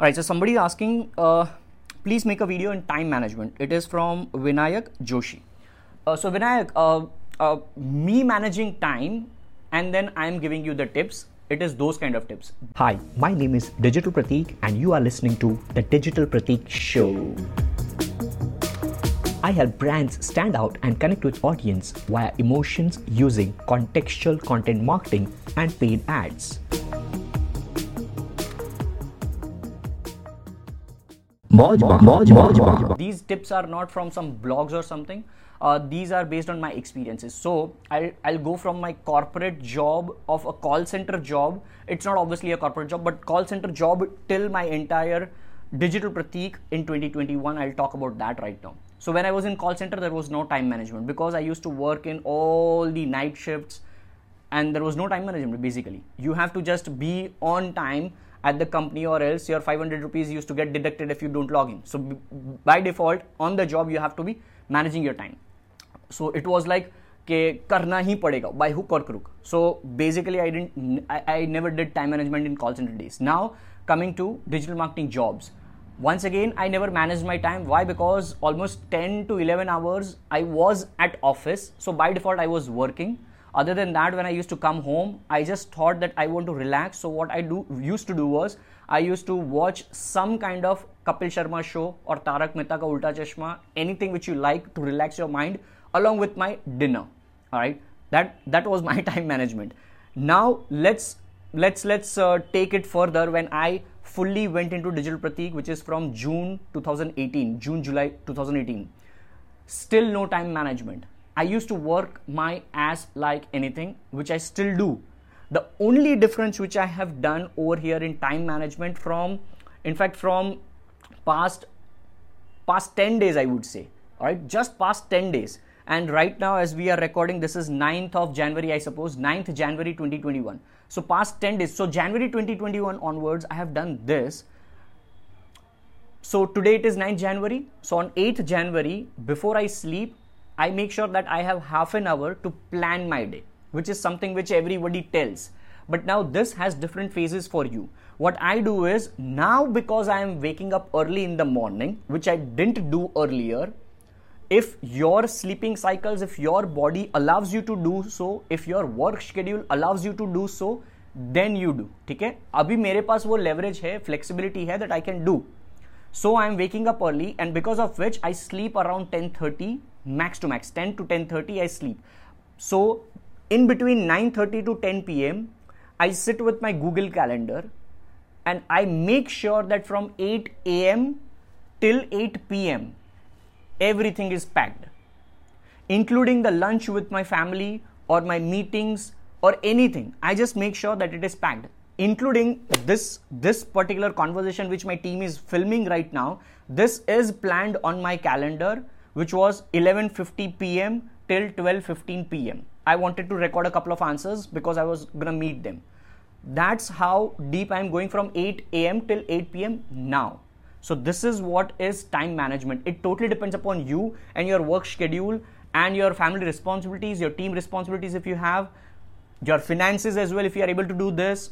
All right, so somebody asking, uh, please make a video in time management. It is from Vinayak Joshi. Uh, so Vinayak, uh, uh, me managing time, and then I am giving you the tips. It is those kind of tips. Hi, my name is Digital Pratik, and you are listening to the Digital Pratik Show. I help brands stand out and connect with audience via emotions using contextual content marketing and paid ads. These tips are not from some blogs or something. Uh, these are based on my experiences. So I'll, I'll go from my corporate job of a call center job. It's not obviously a corporate job, but call center job till my entire digital pratik in 2021. I'll talk about that right now. So when I was in call center, there was no time management because I used to work in all the night shifts and there was no time management basically. You have to just be on time at the company or else your 500 rupees used to get deducted if you don't log in so b- by default on the job you have to be managing your time so it was like कि करना ही पड़ेगा by hook or crook so basically I didn't I, I never did time management in call center days now coming to digital marketing jobs once again i never managed my time why because almost 10 to 11 hours i was at office so by default i was working other than that when i used to come home i just thought that i want to relax. So what i do used to do was i used to watch some kind of kapil sharma show or tarak mehta ka ulta chashma anything which you like to relax your mind along with my dinner. All right? That that was my time management. Now let's let's let's uh, take it further. When i fully went into digital pratik which is from june 2018 june july 2018 still no time management I used to work my ass like anything, which I still do. The only difference which I have done over here in time management from, in fact, from past past 10 days, I would say, all right, just past 10 days. And right now, as we are recording, this is 9th of January, I suppose, 9th January 2021. So, past 10 days. So, January 2021 onwards, I have done this. So, today it is 9th January. So, on 8th January, before I sleep, I make sure that I have half an hour to plan my day, which is something which everybody tells. But now this has different phases for you. What I do is now because I am waking up early in the morning, which I didn't do earlier, if your sleeping cycles, if your body allows you to do so, if your work schedule allows you to do so, then you do. ठीक है अभी मेरे पास वो leverage है flexibility है that I can do. So I am waking up early and because of which I sleep around 10:30 max to max 10 to 10:30 I sleep. So in between 9:30 to 10 p.m. I sit with my Google Calendar and I make sure that from 8 a.m. till 8 p.m. everything is packed including the lunch with my family or my meetings or anything i just make sure that it is packed including this this particular conversation which my team is filming right now this is planned on my calendar which was 11:50 p.m. till 12:15 p.m. I wanted to record a couple of answers because I was gonna meet them. That's how deep I'm going from 8 a.m. till 8 p.m. now. So this is what is time management. It totally depends upon you and your work schedule and your family responsibilities, your team responsibilities if you have, your finances as well if you are able to do this.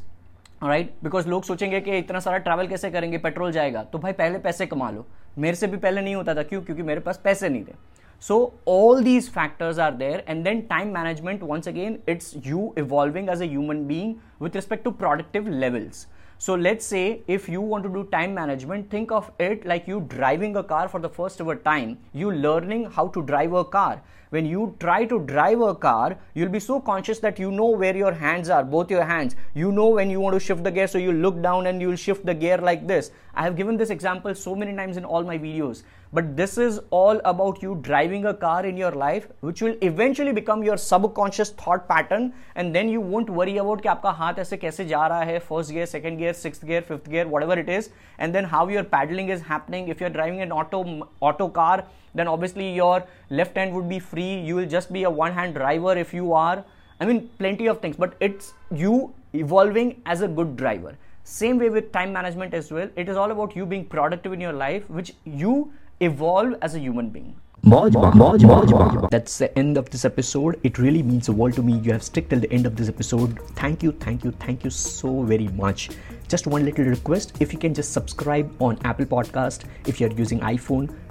Right because लोग सोचेंगे कि इतना सारा travel कैसे करेंगे petrol जाएगा तो भाई पहले पैसे कमा लो मेरे से भी पहले नहीं होता था, क्यों? क्योंकि मेरे पास पैसे नहीं थे। So all these factors are there and then time management once again it's you evolving as a human being with respect to productive levels So let's say if you want to do time management, think of it like you driving a car for the first ever time. You learning how to drive a car. When you try to drive a car you'll be so conscious that you know where your hands are both your hands. You know when you want to shift the gear so you look down and you'll shift the gear like this. I have given this example so many times in all my videos but this is all about you driving a car in your life which will eventually become your subconscious thought pattern and then you won't worry about कि आपका हाथ ऐसे कैसे जा रहा है first gear second gear sixth gear fifth gear whatever it is and then how your paddling is happening if you're driving an auto auto car then obviously your left hand would be free you will just be a one hand driver if you are i mean plenty of things but it's you evolving as a good driver same way with time management as well it is all about you being productive in your life which you evolve as a human being that's the end of this episode. It really means the world to me. You have stuck till the end of this episode. Thank you, thank you, thank you so very much. just one little request if you can just subscribe on Apple Podcast if you're using iPhone